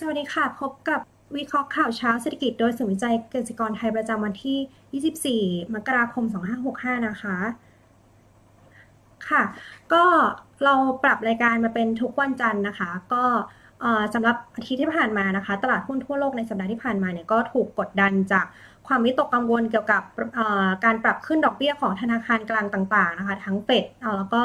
สวัสดีค่ะ พบกับวิเคราะห์ข่าวเช้าเศรษฐกิจโดยศูนย์วิจัยเกษตรกรไทยประจำวันที่ 24 มกราคม 2565 นะคะ ค่ะ ก็เราปรับรายการมาเป็นทุกวันจันทร์นะคะ ก็สำหรับอาทิตย์ที่ผ่านมานะคะ ตลาดหุ้นทั่วโลกในสัปดาห์ที่ผ่านมาเนี่ยก็ถูกกดดันจากความวิตกกังวลเกี่ยวกับการปรับขึ้นดอกเบี้ยของธนาคารกลางต่าง ๆ นะคะ ทั้งเฟดแล้วก็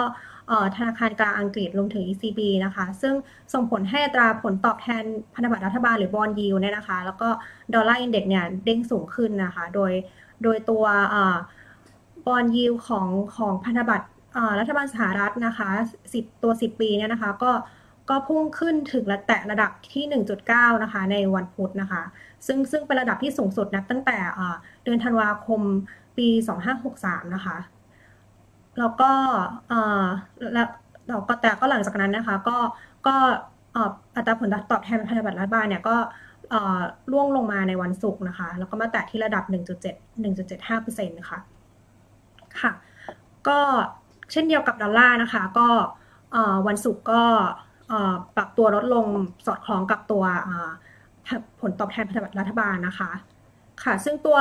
ธนาคารกลางอังกฤษรวมถึง ECB นะคะ ซึ่งส่งผลให้ตราผลตอบแทนพันธบัตรรัฐบาลหรือบอลยิวเนี่ยนะคะ แล้วก็ดอลลาร์อินเด็กซ์เนี่ยเด้งสูงขึ้นนะคะ โดยโดยตัวบอลยิวของของพันธบัตรรัฐบาลสหรัฐนะคะ10ตัว 10 ปีเนี่ยนะคะ ก็ก็พุ่งขึ้นถึงระแตะระดับที่ 1.9 นะคะ ในวันพุธนะคะ ซึ่งซึ่งเป็นระดับที่สูงสุดนับตั้งแต่เดือนธันวาคมปี 2563 นะคะ แล้วก็แล้วเราก็แต่ก็หลังจากนั้นนะคะ ก็ก็อัตราผลตอบแทนพันธบัตรรัฐบาลเนี่ยก็ร่วงลงมาในวันศุกร์นะคะ แล้วก็มาแตะที่ระดับ 1.7 1.75%นะคะค่ะ ก็เช่นเดียวกับดอลลาร์นะคะ ก็วันศุกร์ก็ปรับตัวลดลงสอดคล้องกับตัวผลตอบแทนพันธบัตรรัฐบาลนะคะ ค่ะ ซึ่งตัว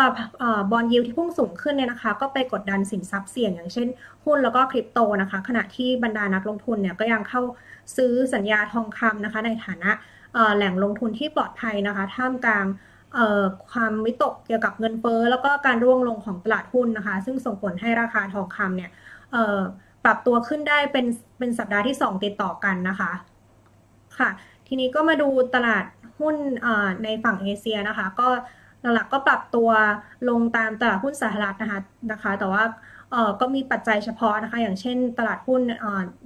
บอลยิวที่พุ่งสูงขึ้นเนี่ยนะคะ ก็ไปกดดันสินทรัพย์เสี่ยง อย่างเช่น หุ้นแล้วก็คริปโตนะคะ ขณะที่บรรดานักลงทุนเนี่ยก็ยังเข้าซื้อสัญญาทองคำนะคะ ในฐานะแหล่งลงทุนที่ปลอดภัยนะคะ ท่ามกลางความวิตกเกี่ยวกับเงินเฟ้อแล้วก็การร่วงลงของตลาดหุ้นนะคะ ซึ่งส่งผลให้ราคาทองคำเนี่ยปรับตัวขึ้นได้เป็นเป็นสัปดาห์ที่ 2 ติดต่อกันนะคะ ค่ะ ทีนี้ก็มาดูตลาดหุ้นในฝั่งเอเชียนะคะ ก็ หลักๆก็ปรับตัวลงตามตลาดหุ้นสหรัฐนะคะนะคะ แต่ว่าก็มีปัจจัยเฉพาะนะคะ อย่างเช่นตลาดหุ้น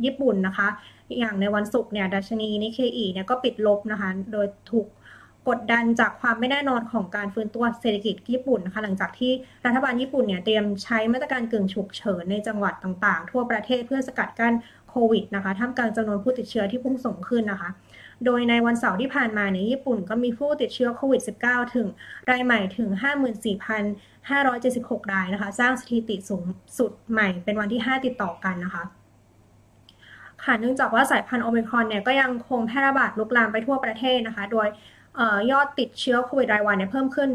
ญี่ปุ่นนะคะ อย่างในวันศุกร์เนี่ยดัชนีนิเคอีเนี่ยก็ปิดลบนะคะ โดยถูกกดดันจากความไม่แน่นอนของการฟื้นตัวเศรษฐกิจญี่ปุ่นนะคะ หลังจากที่รัฐบาลญี่ปุ่นเนี่ยเตรียมใช้มาตรการกึ่งฉุกเฉินในจังหวัดต่างๆ ทั่วประเทศเพื่อสกัดกั้นโควิดนะคะท่ามกลางจำนวนผู้ติดเชื้อที่พุ่งสูงขึ้นนะคะ โดยในวันเสาร์ที่ผ่านมาในญี่ปุ่นก็มีผู้ติดเชื้อโควิด -19 ถึงรายใหม่ถึง 54,576 รายนะคะ สร้างสถิติสูงสุดใหม่เป็นวันที่ 5 ติดต่อกันนะคะค่ะเนื่องจากว่าสายพันธุ์โอมิครอนเนี่ยก็ยังคงแพร่ระบาดลุกลามไปทั่วประเทศนะคะ โดยยอดติดเชื้อโควิดรายวันเนี่ยเพิ่มขึ้น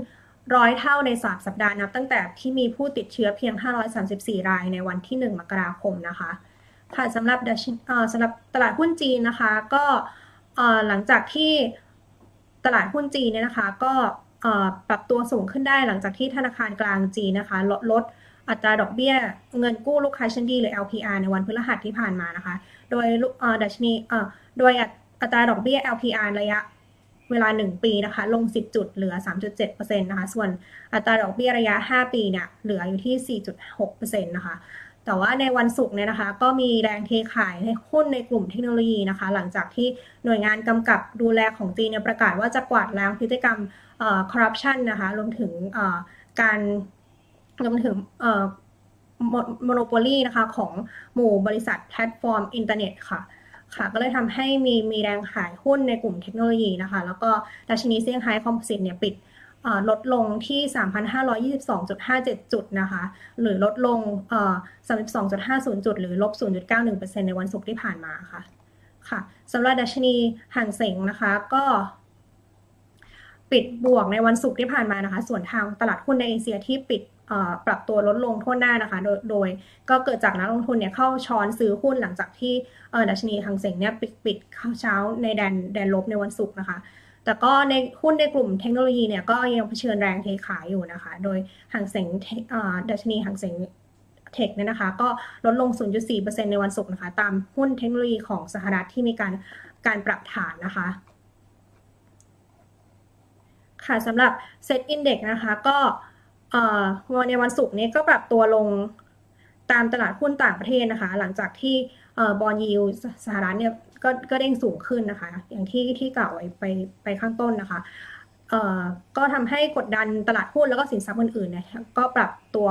ร้อยเท่าใน 3 สัปดาห์นับ ตั้งแต่ที่มีผู้ติดเชื้อเพียง 534 รายในวันที่ 1 มกราคมนะคะ ค่ะสำหรับสำหรับตลาดหุ้นจีนนะคะ ก็ หลังจากที่ตลาดหุ้นจีนเนี่ยนะคะ ก็ปรับตัวสูงขึ้นได้หลังจากที่ธนาคารกลางจีนนะคะ ลดลดอัตราดอกเบี้ยเงินกู้ลูกค้าชั้นดีหรือ LPR ในวันพฤหัสที่ผ่านมานะคะ โดยดัชนีโดยอัตราดอกเบี้ย LPR ระยะเวลา 1 ปีนะคะ ลง 10 จุดเหลือ 3.7%นะคะ ส่วนอัตราดอกเบี้ยระยะ 5 ปีเนี่ยเหลืออยู่ที่ 4.6%นะคะ แต่ว่าในวันศุกร์เนี่ยนะคะ ก็มีแรงเทขายในหุ้นในกลุ่มเทคโนโลยีนะคะ หลังจากที่หน่วยงานกำกับดูแลของจีนเนี่ยประกาศว่าจะกวาดล้างพฤติกรรมคอร์รัปชันนะคะรวมถึงการรวมถึง monopoly นะคะของหมู่บริษัทแพลตฟอร์มอินเทอร์เน็ตค่ะค่ะก็เลยทำให้มีมีแรงขายหุ้นในกลุ่มเทคโนโลยีนะคะ แล้วก็ดัชนีเซี่ยงไฮ้คอมโพสิตเนี่ยปิด ลดลงที่ 3,522.57 จุดนะคะ หรือลดลง 32.50 จุด หรือลบ 0.91%ในวันศุกร์ที่ผ่านมาค่ะ ค่ะสำหรับดัชนีห่างเสงนะคะ ก็ ปิดบวกในวันศุกร์ที่ผ่านมานะคะ ส่วนทางตลาดหุ้นในเอเชียที่ปิดปรับตัวลดลงทั่วหน้านะคะ โดยก็เกิดจากนักลงทุนเนี่ยเข้าช้อนซื้อหุ้นหลังจากที่ดัชนีห่างเสงเนี่ยปิดปิดเข้าเช้าในแดนแดนลบในวันศุกร์นะคะ แต่ก็ในหุ้นในกลุ่มเทคโนโลยีเนี่ยก็ยังเผชิญแรงเทขายอยู่นะคะ โดยห่างเสงดัชนีห่างเสงเทคเนี่ยนะคะ ก็ลดลง 0.4%ในวันศุกร์นะคะ ตามหุ้นเทคโนโลยีของสหรัฐที่มีการการปรับฐานนะคะค่ะสำหรับ Set Index นะคะก็วันในวันศุกร์นี้ก็ปรับตัวลงตามตลาดหุ้นต่างประเทศนะคะ หลังจากที่ bond yield สหรัฐเนี่ย ก็ก็เด้งสูงขึ้นนะคะ อย่างที่ที่กล่าวไว้ไปไปข้างต้นนะคะเอ่อก็ทำให้กดดันตลาดหุ้นแล้วก็สินทรัพย์อื่นๆเนี่ยก็ปรับตัว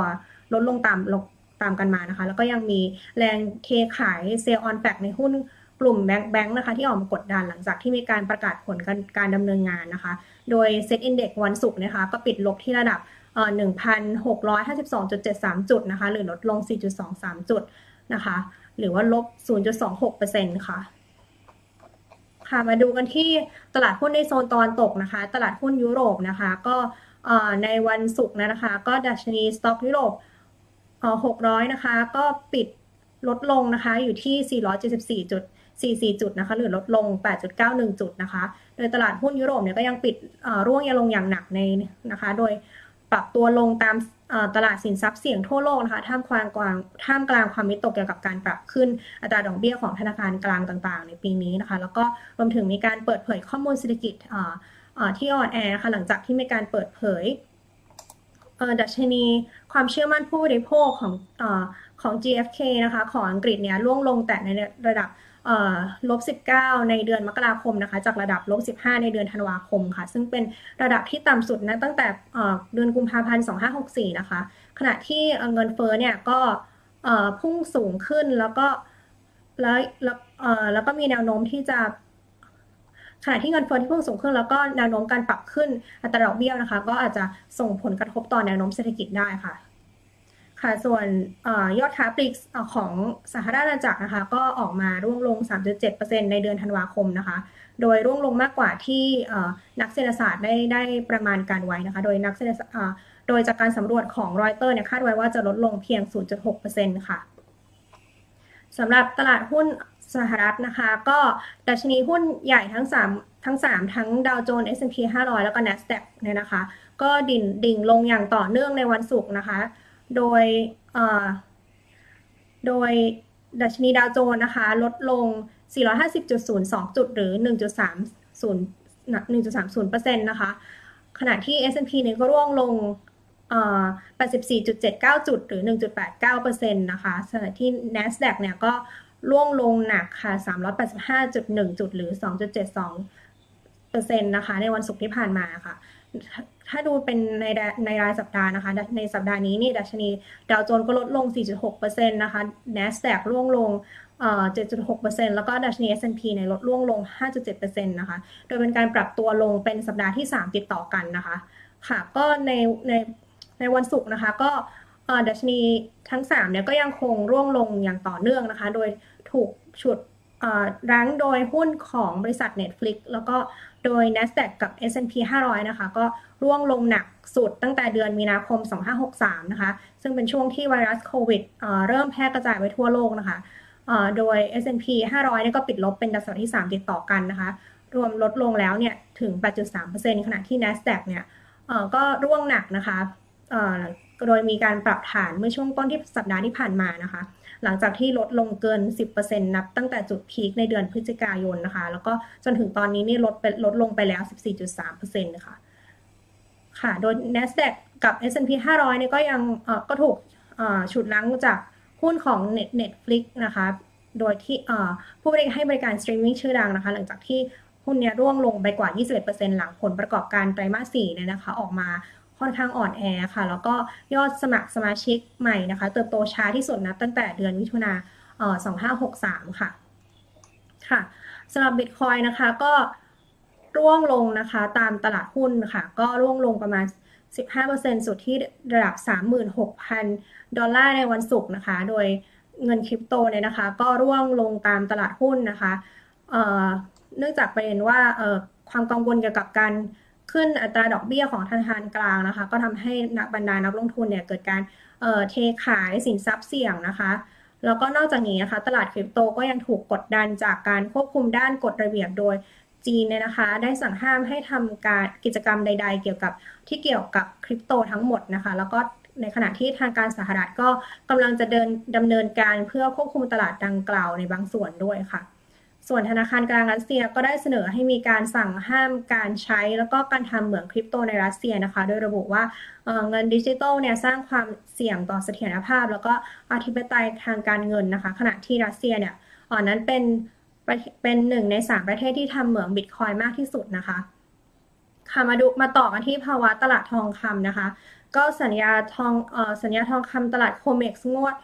ลดลงตามลงตามกันมานะคะ แล้วก็ยังมีแรงเทขาย sell on fact ในหุ้นกลุ่มแบงค์แบงค์นะคะที่ออกมากดดันหลังจากที่มีการประกาศผลการการดำเนินงานนะคะ โดย SET Index วันศุกร์นะคะก็ปิดลบที่ระดับ1,652.73 จุดนะคะ หรือลดลง 4.23 จุดนะคะ หรือว่าลบ 0.26%ค่ะ ค่ะมาดูกันที่ตลาดหุ้นในโซนตอนตกนะคะ ตลาดหุ้นยุโรปนะคะ ก็ในวันศุกร์นะคะ ก็ดัชนีสต็อกยุโรป600 นะคะ ก็ปิดลดลงนะคะ อยู่ที่ 474.44 จุดนะคะ หรือลดลง 8.91 จุดนะคะ โดยตลาดหุ้นยุโรปเนี่ยก็ยังปิดร่วงยังลงอย่างหนักในนะคะ โดย ปรับตัวลงตามตลาดสินทรัพย์เสี่ยงทั่วโลกนะคะท่ามกลางกลางท่ามกลางความมิตกเกี่ยวกับการปรับขึ้นอัตราดอกเบี้ยของธนาคารกลางต่างๆ ในปีนี้นะคะ แล้วก็รวมถึงมีการเปิดเผยข้อมูลเศรษฐกิจที่อ่อนแอนะคะหลังจากที่มีการเปิดเผยดัชนีความเชื่อมั่นผู้บริโภคของของ GFK นะคะของอังกฤษเนี่ยล่วงลงแต่ในระดับ ลบ 19 ในเดือนมกราคมนะคะ จากระดับลบ 15 ในเดือนธันวาคมค่ะ ซึ่งเป็นระดับที่ต่ำสุดนะตั้งแต่เดือนกุมภาพันธ์ 2564 นะคะ ขณะที่เงินเฟ้อเนี่ยก็พุ่งสูงขึ้นแล้วก็แล้วแล้วแล้วก็มีแนวโน้มที่จะขณะที่เงินเฟ้อที่พุ่งสูงขึ้นแล้วก็แนวโน้มการปรับขึ้นอัตราดอกเบี้ยนะคะ ก็อาจจะส่งผลกระทบต่อแนวโน้มเศรษฐกิจได้ค่ะ ค่ะส่วนอยอดค้าปลีกของสหราชอาณาจักรนะคะ ก็ออกมาร่วงลง 3.7%ในเดือนธันวาคมนะคะ โดยร่วงลงมากกว่าที่นักเศรษฐศาสตร์ได้ได้ประมาณการไว้นะคะ โดยนักเศรษฐศาสตร์โดยจากการสำรวจของรอยเตอร์เนี่ยคาดไว้ว่าจะลดลงเพียง 0.6%ค่ะสำหรับตลาดหุ้นสหรัฐนะคะ ก็ดัชนีหุ้นใหญ่ทั้ง 3 ทั้ง 3 ทั้งดาวโจนส์ S&P 500 แล้วก็ NASDAQ เนี่ยนะคะ ก็ดิ่งดิ่งลงอย่างต่อเนื่องในวันศุกร์นะคะ โดยโดยดัชนีดาวโจนส์นะคะ ลดลง 450.02 จุด หรือ 1.30 1.30%นะคะ ขณะที่ S&P เนี่ยก็ร่วงลง 84.79 จุด หรือ 1.89%นะคะขณะที่ NASDAQ เนี่ยก็ร่วงลงหนักค่ะ 385.1 จุด หรือ 2.72 นะคะในวันศุกร์ที่ผ่านมาค่ะ ถ้าดูเป็นในในรายสัปดาห์นะคะ ในสัปดาห์นี้นี่ดัชนีดาวโจนส์ก็ลดลง 4.6%นะคะ NASDAQ ร่วงลง7.6%แล้วก็ดัชนี S&P ในลดร่วงลง 5.7%นะคะ โดยเป็นการปรับตัวลงเป็นสัปดาห์ที่ 3 ติดต่อกันนะคะ ค่ะ ก็ในในในวันศุกร์นะคะ ก็ดัชนีทั้ง3เนี่ยก็ยังคงร่วงลงอย่างต่อเนื่องนะคะ โดยถูกฉุด รั้งโดยหุ้นของบริษัท Netflix แล้วก็โดย NASDAQ กับ S&P 500 นะคะ ก็ร่วงลงหนักสุดตั้งแต่เดือนมีนาคม 2563 นะคะ ซึ่งเป็นช่วงที่ไวรัสโควิดเริ่มแพร่กระจายไปทั่วโลกนะคะโดย S&P 500นี่ก็ปิดลบเป็นดัชนีที่ 3 ติดต่อกันนะคะ รวมลดลงแล้วเนี่ยถึง 8.3%ขณะที่ NASDAQ เนี่ยก็ร่วงหนักนะคะ โดยมีการปรับฐานเมื่อช่วงต้นที่สัปดาห์ที่ผ่านมานะคะ หลังจากที่ลดลงเกิน 10%นับตั้งแต่จุด peak ในเดือนพฤศจิกายนนะคะ แล้วก็จนถึงตอนนี้นี่ลดไปลดลงไปแล้ว 14.3%นะคะค่ะ โดย NASDAQ กับ S&P 500เนี่ยก็ยังก็ถูกฉุดหลังจากหุ้นของ Netflix นะคะ โดยที่ผู้บริให้บริการสตรีมมิ่งชื่อดังนะคะ หลังจากที่หุ้นเนี้ยร่วงลงไปกว่า 21%หลังผลประกอบการไตรมาส4เนี่ยนะคะ ออกมา ค่อนข้างอ่อนแอค่ะ แล้วก็ยอดสมัครสมาชิกใหม่นะคะ เติบโตช้าที่สุดนะตั้งแต่เดือนมิถุนาเอ่อ2563 ค่ะ ค่ะสำหรับบิตคอยนะคะก็ร่วงลงนะคะตามตลาดหุ้นค่ะ ก็ร่วงลงประมาณ 15%สุดที่ระดับ 36,000 ดอลลาร์ในวันศุกร์นะคะ โดยเงินคริปโตเนี่ยนะคะ ก็ร่วงลงตามตลาดหุ้นนะคะเเนื่องจากประเด็นว่าความกังวลเกี่ยวกับการ ขึ้นอัตราดอกเบี้ยของธนาคารกลางนะคะ ก็ทำให้นักบรรดานักลงทุนเนี่ยเกิดการเทขายสินทรัพย์เสี่ยงนะคะแล้วก็นอกจากนี้นะคะ ตลาดคริปโตก็ยังถูกกดดันจากการควบคุมด้านกฎระเบียบโดยจีนเนี่ยนะคะ ได้สั่งห้ามให้ทำการกิจกรรมใด ๆ เกี่ยวกับที่เกี่ยวกับคริปโตทั้งหมดนะคะ แล้วก็ในขณะที่ทางการสหรัฐก็กำลังจะเดินดำเนินการเพื่อควบคุมตลาดดังกล่าวในบางส่วนด้วยค่ะ ส่วนธนาคารกลางรัสเซียก็ได้เสนอให้มีการสั่งห้ามการใช้ แล้วก็การทำเหมืองคริปโตในรัสเซียนะคะ โดยระบุว่าเงินดิจิทัลเนี่ยสร้างความเสี่ยงต่อเสถียรภาพ แล้วก็อธิปไตยทางการเงินนะคะ ขณะที่รัสเซียเนี่ยอ่อนนั้นเป็นเป็นหนึ่งในสามประเทศที่ทำเหมืองบิตคอยน์มากที่สุดนะคะค่ะมาดูมาต่อกันที่ภาวะตลาดทองคำนะคะ ก็สัญญาทองเอ่อสัญญาทองคำตลาดโคเม็กซ์งวด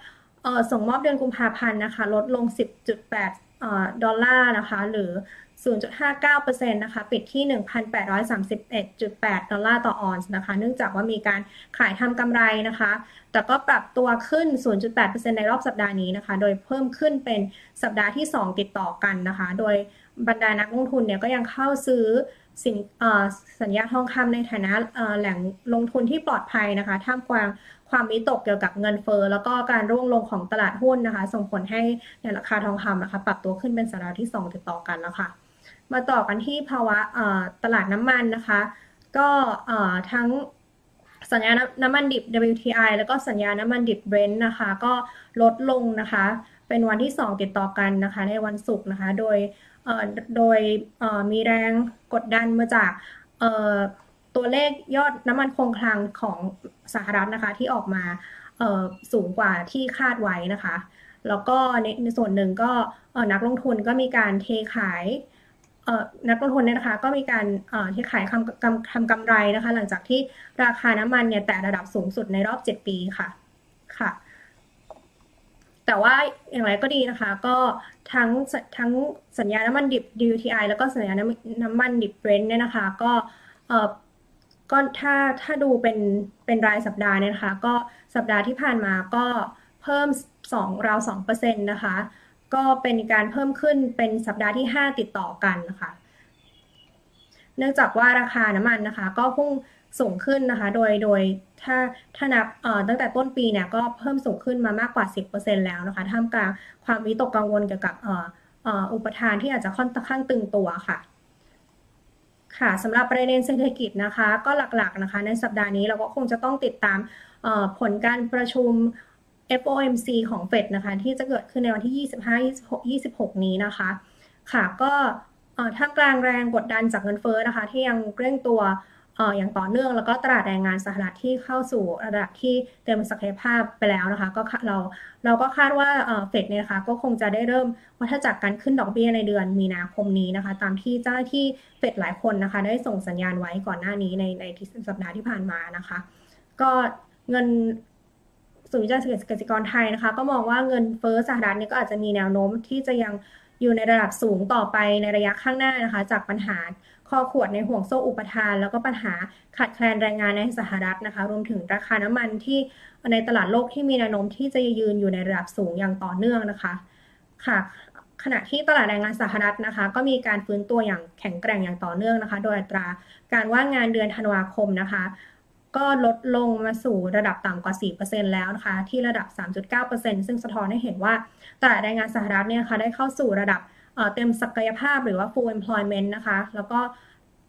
เอ่อส่งมอบเดือนกุมภาพันธ์นะคะ ลดลง 10.8 ดอลลาร์นะคะ หรือ 0.59%นะคะ ปิดที่ 1,831.8 ดอลลาร์ต่อออนซ์นะคะ เนื่องจากว่ามีการขายทำกำไรนะคะ แต่ก็ปรับตัวขึ้น 0.8%ในรอบสัปดาห์นี้นะคะ โดยเพิ่มขึ้นเป็นสัปดาห์ที่ 2 ติดต่อกันนะคะ โดยบรรดานักลงทุนเนี่ยก็ยังเข้าซื้อสินสัญญาทองคำในฐานะแหล่งลงทุนที่ปลอดภัยนะคะ ท่ามกลาง ความวิตกเกี่ยวกับเงินเฟอ้อแล้วก็การร่วงลงของตลาดหุ้นนะคะ ส่งผลให้ราคาทองคำนะคะ ปรับตัวขึ้นเป็นสัปดาห์ที่ 2 ติดต่อกันแล้วค่ะ มาต่อกันที่ภาวะตลาดน้ำมันนะคะ ก็ทั้งสัญญาน้ำมันดิบ WTI แล้วก็สัญญาน้ำมันดิบ Brent นะคะ ก็ลดลงนะคะ เป็นวันที่ 2 ติดต่อกันนะคะ ในวันศุกร์นะคะ โดยโดยมีแรงกดดันมาจาก ตัวเลขยอดน้ำมันคงคลังของสหรัฐนะคะที่ออกมาสูงกว่าที่คาดไว้นะคะ แล้วก็ในในส่วนหนึ่งก็นักลงทุนก็มีการเทขายนักลงทุนเนี่ยนะคะก็มีการเทขายทำกำทำกำไรนะคะ หลังจากที่ราคาน้ำมันเนี่ยแต่ระดับสูงสุดในรอบ 7 ปีค่ะค่ะ แต่ว่าอย่างไรก็ดีนะคะ ก็ทั้งทั้งสัญญาน้ำมันดิบ WTI แล้วก็สัญญาน้ำมันดิบเบรนท์เนี่ยนะคะ ก็ ก็ถ้าถ้าดูเป็นเป็นรายสัปดาห์เนี่ยนะคะ ก็สัปดาห์ที่ผ่านมาก็เพิ่ม 2 ราว2%นะคะ ก็เป็นการเพิ่มขึ้นเป็นสัปดาห์ที่ 5 ติดต่อกันนะคะ เนื่องจากว่าราคาน้ำมันนะคะ ก็พุ่งสูงขึ้นนะคะ โดยโดยถ้าถ้านับตั้งแต่ต้นปีเนี่ยก็เพิ่มสูงขึ้นมามากกว่า 10%แล้วนะคะท่ามกลางความวิตกกังวลเกี่ยวกับอุปทานที่อาจจะค่อนข้างตึงตัวค่ะ ค่ะสำหรับประเด็นเศรษฐกิจนะคะ ก็หลักๆนะคะ ในสัปดาห์นี้เราก็คงจะต้องติดตามผลการประชุม FOMC ของเฟดนะคะ ที่จะเกิดขึ้นในวันที่ 25 26 26 นี้นะคะ ค่ะก็ท่ามกลางแรงกดดันจากเงินเฟ้อนะคะ ที่ยังเร่งตัว อย่างต่อเนื่องแล้วก็ตลาดแรงงานสหรัฐที่เข้าสู่ระดับที่เต็มศักยภาพไปแล้วนะคะ ก็เราเราก็คาดว่าเฟดเนี่ยนะคะก็คงจะได้เริ่มวัฏจักรการขึ้นดอกเบี้ยในเดือนมีนาคมนี้นะคะ ตามที่เจ้าหน้าที่เฟดหลายคนนะคะ ได้ส่งสัญญาณไว้ก่อนหน้านี้ในในสัปดาห์ที่ผ่านมานะคะ ก็เงินศูนย์วิจัยเศรษฐกิจกสิกรไทยนะคะ ก็มองว่าเงินเฟ้อสหรัฐเนี่ยก็อาจจะมีแนวโน้มที่จะยังอยู่ในระดับสูงต่อไปในระยะข้างหน้านะคะ จากปัญหา คอขวดในห่วงโซ่อุปทาน แล้วก็ปัญหาขาดแคลนแรงงานในสหรัฐนะคะ รวมถึงราคาน้ำมันที่ในตลาดโลกที่มีแนวโน้มที่จะยืนอยู่ในระดับสูงอย่างต่อเนื่องนะคะ ค่ะขณะที่ตลาดแรงงานสหรัฐนะคะ ก็มีการฟื้นตัวอย่างแข็งแกร่งอย่างต่อเนื่องนะคะ โดยอัตราการว่างงานเดือนธันวาคมนะคะ ก็ลดลงมาสู่ระดับต่ำกว่า 4%แล้วนะคะ ที่ระดับ 3.9%ซึ่งสะท้อนให้เห็นว่าตลาดแรงงานสหรัฐเนี่ยคะ่ะได้เข้าสู่ระดับ เต็มศักยภาพหรือว่า full employment นะคะ แล้วก็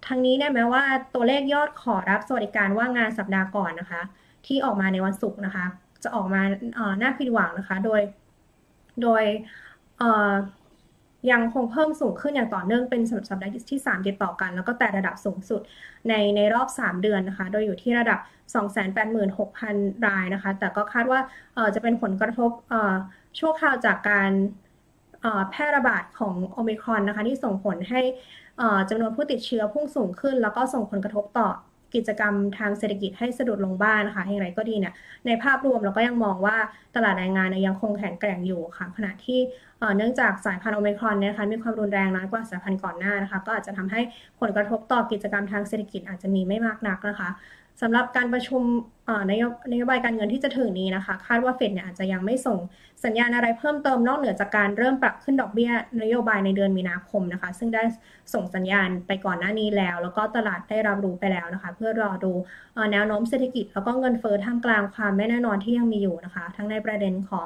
ทั้งนี้เนี่ยแม้ว่าตัวเลขยอดขอรับสวัสดิการว่างงานสัปดาห์ก่อนนะคะ ที่ออกมาในวันศุกร์นะคะ จะออกมาหน้าผิดหวังนะคะ โดย โดยยังคงเพิ่มสูงขึ้นอย่างต่อเนื่องเป็นสัปดาห์ที่ 3 ติดต่อกัน แล้วก็แต่ระดับสูงสุดในในรอบ 3 เดือนนะคะ โดยอยู่ที่ระดับ 286,000 รายนะคะ แต่ก็คาดว่าจะเป็นผลกระทบชั่วคราวจากการ แพร่ระบาดของโอมิครอนนะคะที่ส่งผลให้จำนวนผู้ติดเชื้อพุ่งสูงขึ้น แล้วก็ส่งผลกระทบต่อกิจกรรมทางเศรษฐกิจให้สะดุดลงบ้านนะคะอย่างไรก็ดีเนี่ยในภาพรวมเราก็ยังมองว่าตลาดแรงงานยังคงแข็งแกร่งอยู่ค่ะขณะที่เนื่องจากสายพันธุ์โอมิครอนนี่ยคะมีความรุนแรงน้อยกว่าสายพันธุ์ก่อนหน้านะคะ ก็อาจจะทำให้ผลกระทบต่อกิจกรรมทางเศรษฐกิจอาจจะมีไม่มากนักนะคะ สำหรับการประชุมนโยบายการเงินที่จะถึงนี้นะคะ คาดว่าเฟดเนี่ยอาจจะยังไม่ส่งสัญญาณอะไรเพิ่มเติมนอกเหนือจากการเริ่มปรับขึ้นดอกเบี้ยนโยบายในเดือนมีนาคมนะคะ ซึ่งได้ส่งสัญญาณไปก่อนหน้านี้แล้ว แล้วก็ตลาดได้รับรู้ไปแล้วนะคะ เพื่อรอดูแนวโน้มเศรษฐกิจ แล้วก็เงินเฟ้อท่ามกลางความไม่แน่นอนที่ยังมีอยู่นะคะ ทั้งในประเด็นของ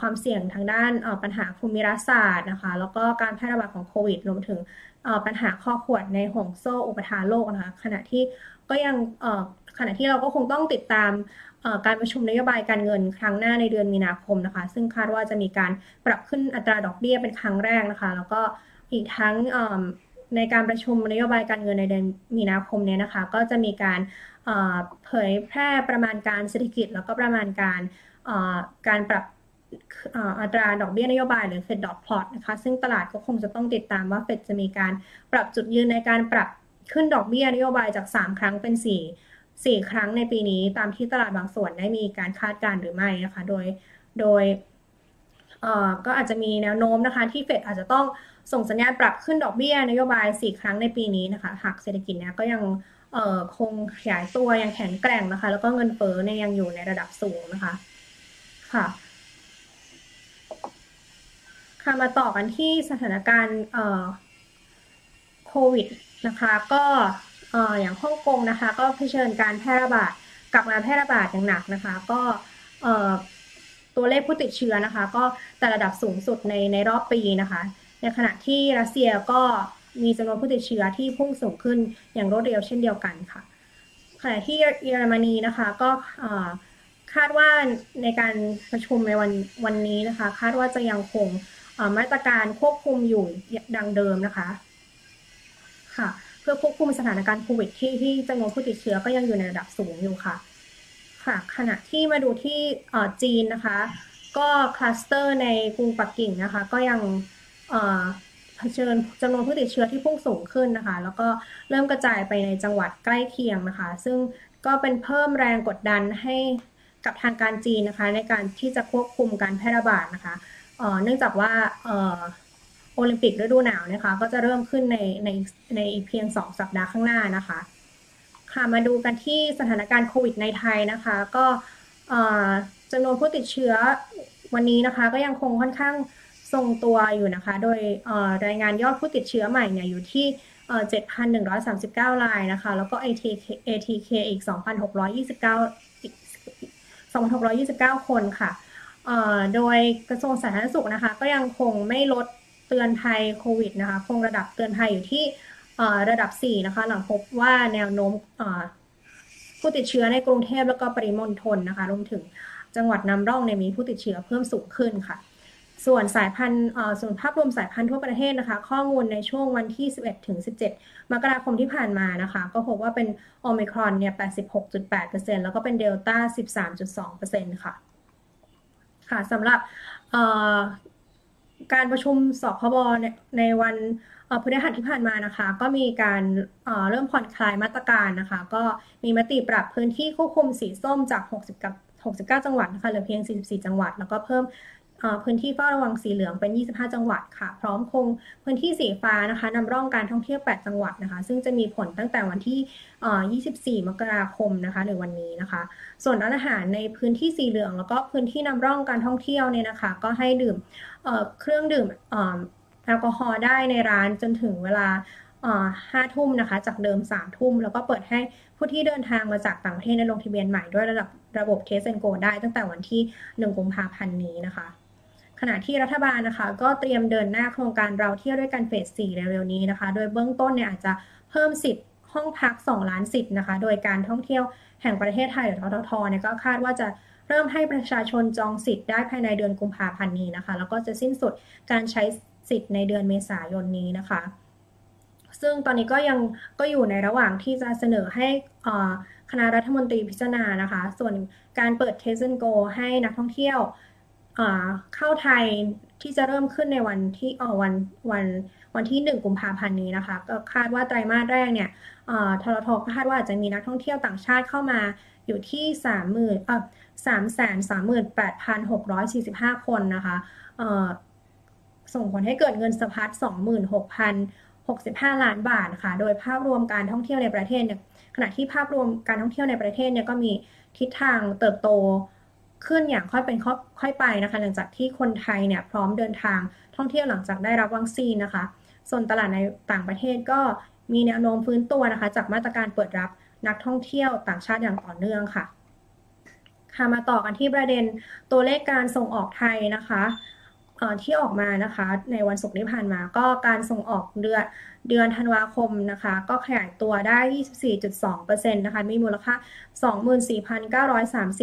ความเสี่ยงทางด้านปัญหาภูมิรัฐศาสตร์นะคะ แล้วก็การแพร่ระบาดของโควิดรวมถึงปัญหาข้อขวดในห่วงโซ่อุปทานโลกนะคะ ขณะที่ ก็ยังขณะที่เราก็คงต้องติดตามการประชุมนโยบายการเงินครั้งหน้าในเดือนมีนาคมนะคะ ซึ่งคาดว่าจะมีการปรับขึ้นอัตราดอกเบี้ยเป็นครั้งแรกนะคะ แล้วก็อีกทั้งในการประชุมนโยบายการเงินในเดือนมีนาคมเนี้นะคะ ก็จะมีการเผยแพร่ประมาณการเศรษฐกิจ แล้วก็ประมาณการการปรับอัตราดอกเบี้ยนโยบายหรือ Fed dot plot นะคะ ซึ่งตลาดก็คงจะต้องติดตามว่าเฟดจะมีการปรับจุดยืนในการปรับ ขึ้นดอกเบี้ยนโยบายจาก 3 ครั้งเป็น 4 4 ครั้งในปีนี้ตามที่ตลาดบางส่วนได้มีการคาดการหรือไม่นะคะ โดยโดยก็อาจจะมีแนวโน้มนะคะ ที่เฟดอาจจะต้องส่งสัญญาณปรับขึ้นดอกเบี้ยนโยบาย 4 ครั้งในปีนี้นะคะ หากเศรษฐกิจเนี่ยก็ยังคงขยายตัวยังแข็งแกร่งนะคะ แล้วก็เงินเฟ้อเนี่ยยังอยู่ในระดับสูงนะคะค่ะค่ะมาต่อกันที่สถานการณ์โควิด นะคะ ก็อย่างฮ่องกงนะคะ ก็เผชิญการแพร่ระบาดกลับมาแพร่ระบาดอย่างหนักนะคะ ก็ตัวเลขผู้ติดเชื้อนะคะ ก็แต่ระดับสูงสุดในในรอบปีนะคะ ในขณะที่รัสเซียก็มีจำนวนผู้ติดเชื้อที่พุ่งสูงขึ้นอย่างรวดเร็วเช่นเดียวกันค่ะขณะที่เยอรมนีนะคะก็คาดว่าในการประชุมในวันวันนี้นะคะ คาดว่าจะยังคงมาตรการควบคุมอยู่ดังเดิมนะคะ ค่ะ เพื่อควบคุมสถานการณ์โควิดที่ที่จำนวนผู้ติดเชื้อก็ยังอยู่ในระดับสูงอยู่ค่ะ ค่ะ ขณะที่มาดูที่จีนนะคะ ก็คลัสเตอร์ในกรุงปักกิ่งนะคะ ก็ยังเผชิญจำนวนผู้ติดเชื้อที่พุ่งสูงขึ้นนะคะ แล้วก็เริ่มกระจายไปในจังหวัดใกล้เคียงนะคะ ซึ่งก็เป็นเพิ่มแรงกดดันให้กับทางการจีนนะคะ ในการที่จะควบคุมการแพร่ระบาดนะคะเนื่องจากว่า โอลิมปิกฤดูหนาวนะคะ ก็จะเริ่มขึ้นในในในเพียง 2 สัปดาห์ข้างหน้านะคะ ค่ะมาดูกันที่สถานการณ์โควิดในไทยนะคะ ก็จำนวนผู้ติดเชื้อวันนี้นะคะ ก็ยังคงค่อนข้างทรงตัวอยู่นะคะ โดยรายงานยอดผู้ติดเชื้อใหม่เนี่ยอยู่ที่7,139 รายนะคะ แล้วก็ ATK, ATK อีก 2,629 2,629 คนค่ะโดยกระทรวงสาธารณสุขนะคะ ก็ยังคงไม่ลด ตือนภัยโควิดนะคะคงระดับเตือนภัยอยู่ที่ระดับ 4 นะคะ หลังพบว่าแนวโน้มผู้ติดเชื้อในกรุงเทพแล้วก็ปริมณฑลนะคะรวมถึงจังหวัดนำร่องในมีผู้ติดเชื้อเพิ่มสูงขึ้นค่ะ ส่วนสายพันธุ์ส่วนภาพรวมสายพันธุ์ทั่วประเทศนะคะ ข้อมูลในช่วงวันที่ 11 ถึง 17 มกราคมที่ผ่านมานะคะ ก็พบว่าเป็นโอมิครอนเนี่ย 86.8%แล้วก็เป็นเดลต้า 13.2%ค่ะ ค่ะสำหรับ การประชุมสคบในวันพฤหัสที่ผ่านมานะคะ ก็มีการเริ่มผ่อนคลายมาตรการนะคะ ก็มีมติปรับพื้นที่ควบคุมสีส้มจาก 60กับ69 จังหวัดนะคะเหลือเพียง 44 จังหวัด แล้วก็เพิ่ม พื้นที่เฝ้าระวังสีเหลืองเป็น 25 จังหวัดค่ะ พร้อมคงพื้นที่สีฟ้านะคะนำร่องการท่องเที่ยว 8 จังหวัดนะคะ ซึ่งจะมีผลตั้งแต่วันที่ 24 มกราคมนะคะหรือวันนี้นะคะ ส่วนร้านอาหารในพื้นที่สีเหลือง แล้วก็พื้นที่นำร่องการท่องเที่ยวเนี่ยนะคะ ก็ให้ดื่มเครื่องดื่มแอลกอฮอล์ได้ในร้านจนถึงเวลาห้าทุ่มนะคะ จากเดิมสามทุ่ม แล้วก็เปิดให้ผู้ที่เดินทางมาจากต่างประเทศในลงทะเบียนใหม่ด้วยระดับระบบ Test & Go ได้ตั้งแต่วันที่1กุมภาพันธ์นี้นะคะ ขณะที่รัฐบาลนะคะ ก็เตรียมเดินหน้าโครงการเราเที่ยวด้วยกันเฟสสี่เร็วๆนี้นะคะ โดยเบื้องต้นเนี่ยอาจจะเพิ่มสิทธิ์ห้องพัก 2 ล้านสิทธิ์นะคะ โดยการท่องเที่ยวแห่งประเทศไทยหรือททท. เนี่ยก็คาดว่าจะเริ่มให้ประชาชนจองสิทธิ์ได้ภายในเดือนกุมภาพันธ์นี้นะคะ แล้วก็จะสิ้นสุดการใช้สิทธิ์ในเดือนเมษายนนี้นะคะ ซึ่งตอนนี้ก็ยังก็อยู่ในระหว่างที่จะเสนอให้คณะรัฐมนตรีพิจารณานะคะ ส่วนการเปิด Test & Go ให้นักท่องเที่ยว เข้าไทยที่จะเริ่มขึ้นในวันที่ออวันวันวันที่ 1 กุมภาพันธ์นี้นะคะ ก็คาดว่าไตรมาสแรกเนี่ยททท. คาดว่าจะมีนักท่องเที่ยวต่างชาติเข้ามาอยู่ที่ 3 0 0 0 0เอ่อ3 3 8 6 4 5 คนนะคะส่งผลให้เกิดเงินสะพัด 26,065 ล้านบาทค่ะ โดยภาพรวมการท่องเที่ยวในประเทศเนี่ยขณะที่ภาพรวมการท่องเที่ยวในประเทศเนี่ยก็มีทิศทางเติบโต ขึ้นอย่างค่อยเป็นค่อยไปนะคะ หลังจากที่คนไทยเนี่ยพร้อมเดินทางท่องเที่ยวหลังจากได้รับวัคซีนนะคะ ส่วนตลาดในต่างประเทศก็มีแนวโน้มฟื้นตัวนะคะ จากมาตรการเปิดรับนักท่องเที่ยวต่างชาติอย่างต่อเนื่องค่ะ ค่ะมาต่อกันที่ประเด็นตัวเลขการส่งออกไทยนะคะ ที่ออกมานะคะในวันศุกร์ที่ผ่านมา ก็การส่งออกเดือนเดือนธันวาคมนะคะ ก็ขยายตัวได้ 24.2%นะคะ มีมูลค่า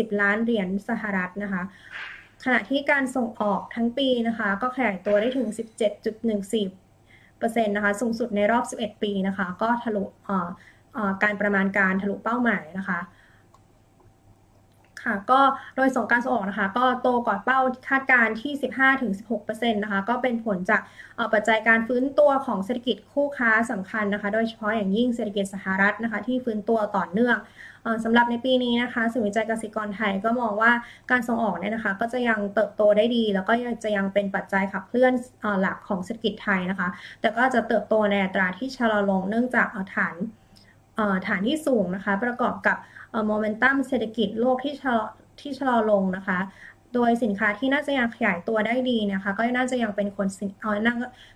24,930 ล้านเหรียญสหรัฐนะคะ ขณะที่การส่งออกทั้งปีนะคะ ก็ขยายตัวได้ถึง 17.14%นะคะสูงสุดในรอบ 11 ปีนะคะ ก็ทะลุการประมาณการทะลุเป้าหมายนะคะ ค่ะก็โดยส่งการส่งออกนะคะ ก็โตกว่าเป้าคาดการณ์ที่ 15-16%นะคะ ก็เป็นผลจากปัจจัยการฟื้นตัวของเศรษฐกิจคู่ค้าสำคัญนะคะ โดยเฉพาะอย่างยิ่งเศรษฐกิจสหรัฐนะคะ ที่ฟื้นตัวต่อเนื่องสำหรับในปีนี้นะคะศูนย์วิจัยเกษตรกรไทยก็มองว่าการส่งออกเนี่ยนะคะ ก็จะยังเติบโตได้ดี แล้วก็จะยังเป็นปัจจัยขับเคลื่อนหลักของเศรษฐกิจไทยนะคะ แต่ก็จะเติบโตในอัตราที่ชะลอลงเนื่องจากฐานฐานที่สูงนะคะ ประกอบกับ โมเมนตัมเศรษฐกิจโลกที่ชะลอที่ชะลอลงนะคะ โดยสินค้าที่น่าจะยังขยายตัวได้ดีนะคะ ก็น่าจะยังเป็นคนสินเออ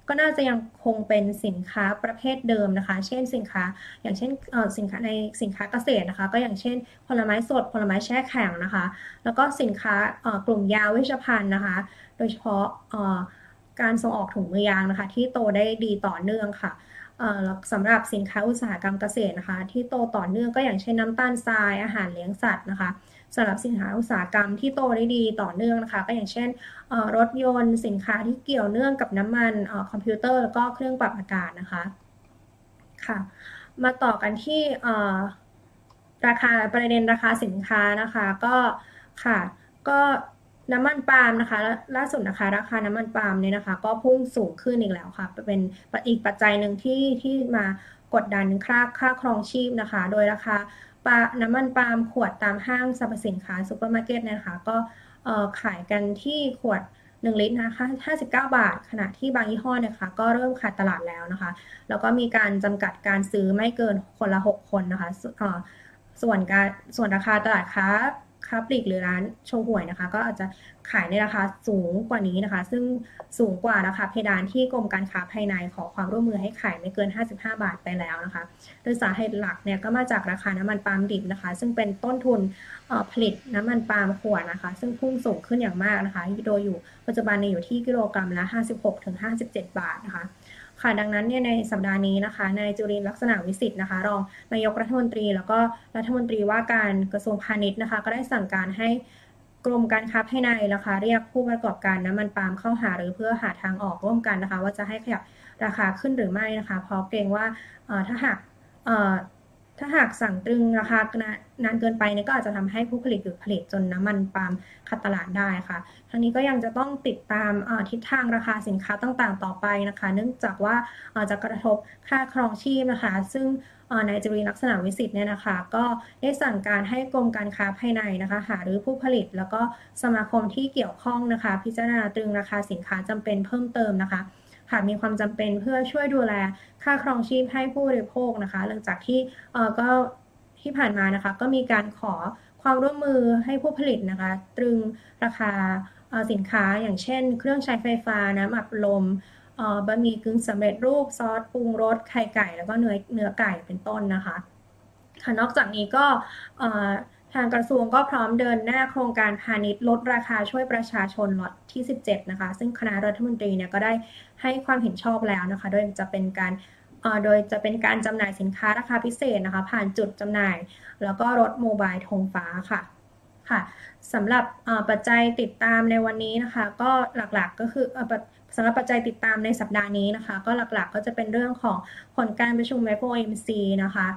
ก็น่าจะยังคงเป็นสินค้าประเภทเดิมนะคะ เช่นสินค้า อย่างเช่นสินค้าในสินค้าเกษตรนะคะ ก็อย่างเช่น ผลไม้สด ผลไม้แช่แข็งนะคะ แล้วก็สินค้ากลุ่มยาเวชภัณฑ์นะคะ โดยเฉพาะการส่งออกถุงมือยางนะคะ ที่โตได้ดีต่อเนื่องค่ะ สำหรับสินค้าอุตสาหกรรมเกษตรนะคะ ที่โตต่อเนื่องก็อย่างเช่นน้ำตาลทรายอาหารเลี้ยงสัตว์นะคะสำหรับสินค้าอุตสาหกรรมที่โตได้ดีต่อเนื่องนะคะ ก็อย่างเช่นรถยนต์สินค้าที่เกี่ยวเนื่องกับน้ำมันคอมพิวเตอร์แล้วก็เครื่องปรับอากาศนะคะค่ะ มาต่อกันที่ราคาประเด็นราคาสินค้านะคะ ก็ค่ะก็ น้ำมันปาล์มนะคะ ล่าสุดนะคะราคาน้ำมันปาล์มเนี่ยนะคะ ก็พุ่งสูงขึ้นอีกแล้วค่ะ เป็นอีกปัจจัยหนึ่งที่ที่มากดดันค่าค่าครองชีพนะคะ โดยราคาปาน้ำมันปาล์มขวดตามห้างสรรพสินค้าซูเปอร์มาร์เก็ตนะคะ ก็ขายกันที่ขวด 1 ลิตรนะคะ59 บาท ขณะที่บางยี่ห้อนะคะ ก็เริ่มขาดตลาดแล้วนะคะ แล้วก็มีการจำกัดการซื้อไม่เกินคนละ 6 คนนะคะส่วนการส่วนราคาตลาดค้า ค้าปลีกหรือร้านโชห่วยนะคะ ก็อาจจะขายในราคาสูงกว่านี้นะคะ ซึ่งสูงกว่าราคาเพดานที่กรมการค้าภายในขอความร่วมมือให้ขายไม่เกิน 55 บาทไปแล้วนะคะโดยสาเหตุหลักเนี่ยก็มาจากราคาน้ำมันปาล์มดิบนะคะ ซึ่งเป็นต้นทุนผลิตน้ำมันปาล์มขวดนะคะ ซึ่งพุ่งสูงขึ้นอย่างมากนะคะโดยอยู่ปัจจุบันในอยู่ที่กิโลกรัมละ 56-57 บาทนะคะ ค่ะดังนั้นเนี่ยในสัปดาห์นี้นะคะนายจุรินลักษณะวิสิทธ์นะคะรองนายกรัฐมนตรี แล้วก็รัฐมนตรีว่าการกระทรวงพาณิชย์นะคะ ก็ได้สั่งการให้กรมการค้าภายในนะคะ เรียกผู้ประกอบการน้ำมันปาล์มเข้าหาหรือเพื่อหาทางออกร่วมกันนะคะ ว่าจะให้ขยับราคาขึ้นหรือไม่นะคะ เพราะเกรงว่าถ้าหาก ถ้าหากสั่งตรึงราคานานเกินไปเนี่ยก็อาจจะทำให้ผู้ผลิตหยุดผลิตจนน้ำมันปาล์มขาดตลาดได้ค่ะ ทั้งนี้ก็ยังจะต้องติดตามทิศทางราคาสินค้าต่างๆ ต่อไปนะคะ เนื่องจากว่าจะกระทบค่าครองชีพนะคะ ซึ่งนายจรีลักษณะวิสิทธิ์เนี่ยนะคะ ก็ได้สั่งการให้กรมการค้าภายในนะคะ หารือผู้ผลิตแล้วก็สมาคมที่เกี่ยวข้องนะคะ พิจารณาตรึงราคาสินค้าจำเป็นเพิ่มเติมนะคะ หากมีความจำเป็นเพื่อช่วยดูแลค่าครองชีพให้ผู้บริโภคนะคะ หลังจากที่เออก็ที่ผ่านมานะคะ ก็มีการขอความร่วมมือให้ผู้ผลิตนะคะ ตรึงราคาสินค้าอย่างเช่น เครื่องใช้ไฟฟ้าน้ำอัดลมบะหมี่กึ่งสำเร็จรูปซอสปรุงรสไข่ไก่ แล้วก็เนื้อเนื้อไก่เป็นต้นนะคะค่ะนอกจากนี้ก็ ทางกระทรวงก็พร้อมเดินหน้าโครงการพาณิชย์ลดราคาช่วยประชาชนล็อตที่ 17 นะคะ ซึ่งคณะรัฐมนตรีเนี่ยก็ได้ให้ความเห็นชอบแล้วนะคะ โดยจะเป็นการโดยจะเป็นการจำหน่ายสินค้าราคาพิเศษนะคะ ผ่านจุดจำหน่าย แล้วก็รถโมบายธงฟ้าค่ะค่ะสำหรับปัจจัยติดตามในวันนี้นะคะ ก็หลักๆก็คือสำหรับปัจจัยติดตามในสัปดาห์นี้นะคะ ก็หลักๆก็จะเป็นเรื่องของผลการประชุม FOMC นะคะ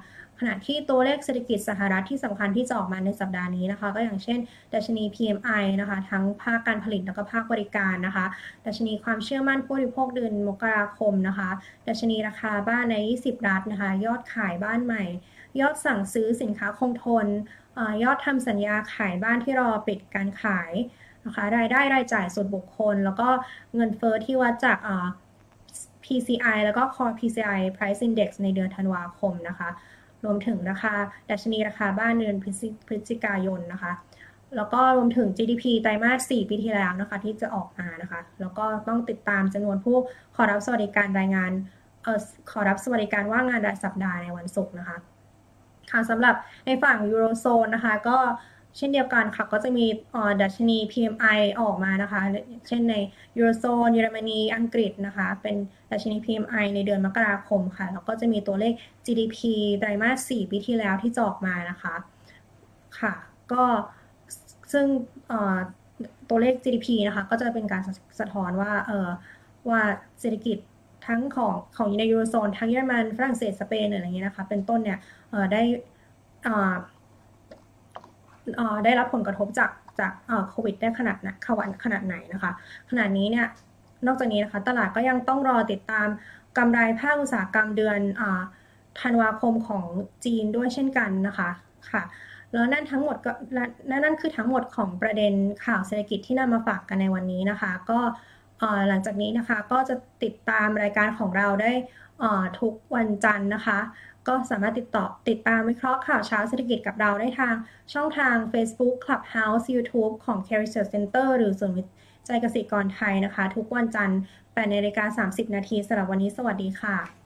ขณะที่ตัวเลขเศรษฐกิจสหรัฐที่สำคัญที่จะออกมาในสัปดาห์นี้นะคะ ก็อย่างเช่น ดัชนี PMI นะคะ ทั้งภาคการผลิตแล้วก็ภาคบริการนะคะ ดัชนีความเชื่อมั่นผู้บริโภคเดือนมกราคมนะคะ ดัชนีราคาบ้านใน 20 รัฐนะคะ ยอดขายบ้านใหม่ ยอดสั่งซื้อสินค้าคงทนยอดทำสัญญาขายบ้านที่รอปิดการขายนะคะ รายได้รายจ่ายส่วนบุคคล แล้วก็เงินเฟอ้อที่วัดจาก PCI แล้วก็ Core PCI Price Index ในเดือนธันวาคมนะคะ รวมถึงราคาดัชนีราคาบ้านเดือนพฤศจิกายนนะคะ แล้วก็รวมถึง GDP ไตรมาส 4 ปีที่แล้วนะคะ ที่จะออกมานะคะ แล้วก็ต้องติดตามจำนวนผู้ขอรับสวัสดิการรายงานเอ่อขอรับสวัสดิการว่างงานรายสัปดาห์ในวันศุกร์นะคะค่ะสำหรับในฝั่งยูโรโซนนะคะ ก็ เช่นเดียวกันค่ะ ก็จะมีดัชนี PMI ออกมานะคะ เช่นในยูโรโซนเยอรมนีอังกฤษนะคะ เป็นดัชนี PMI ในเดือนมกราคมค่ะ แล้วก็จะมีตัวเลข GDP ไตรมาส4ปีที่แล้วที่จะออกมานะคะค่ะ ก็ซึ่งตัวเลข GDP นะคะ ก็จะเป็นการสะท้อนว่าเออว่าเศรษฐกิจทั้งของของในยูโรโซนทั้งเยอรมันฝรั่งเศสสเปนอะไรเงี้ยนะคะ เป็นต้นเนี่ยได้อ่อ ได้รับผลกระทบจากจากโควิดได้ขนาดไหนขนาดขนาดไหนนะคะขณะนี้เนี่ยนอกจากนี้นะคะตลาดก็ยังต้องรอติดตามกำไรภาคอุตสาหกรรมเดือนธันวาคมของจีนด้วยเช่นกันนะคะค่ะแล้วนั่นทั้งหมดก็และและนั่นคือทั้งหมดของประเด็นข่าวเศรษฐกิจที่นำมาฝากกันในวันนี้นะคะ ก็หลังจากนี้นะคะก็จะติดตามรายการของเราได้ทุกวันจันทร์นะคะ ก็สามารถติดต่อติดตามวิเคราะห์ข่าวเช้าเศรษฐกิจกับเราได้ทางช่องทาง Facebook Clubhouse YouTube ของ c a r i s e r Center หรือส่วนวิจัยเกษตรกรไทยนะคะ ทุกวันจันทร์8นาฬิกา30 นาทีสำหรับวันนี้สวัสดีค่ะ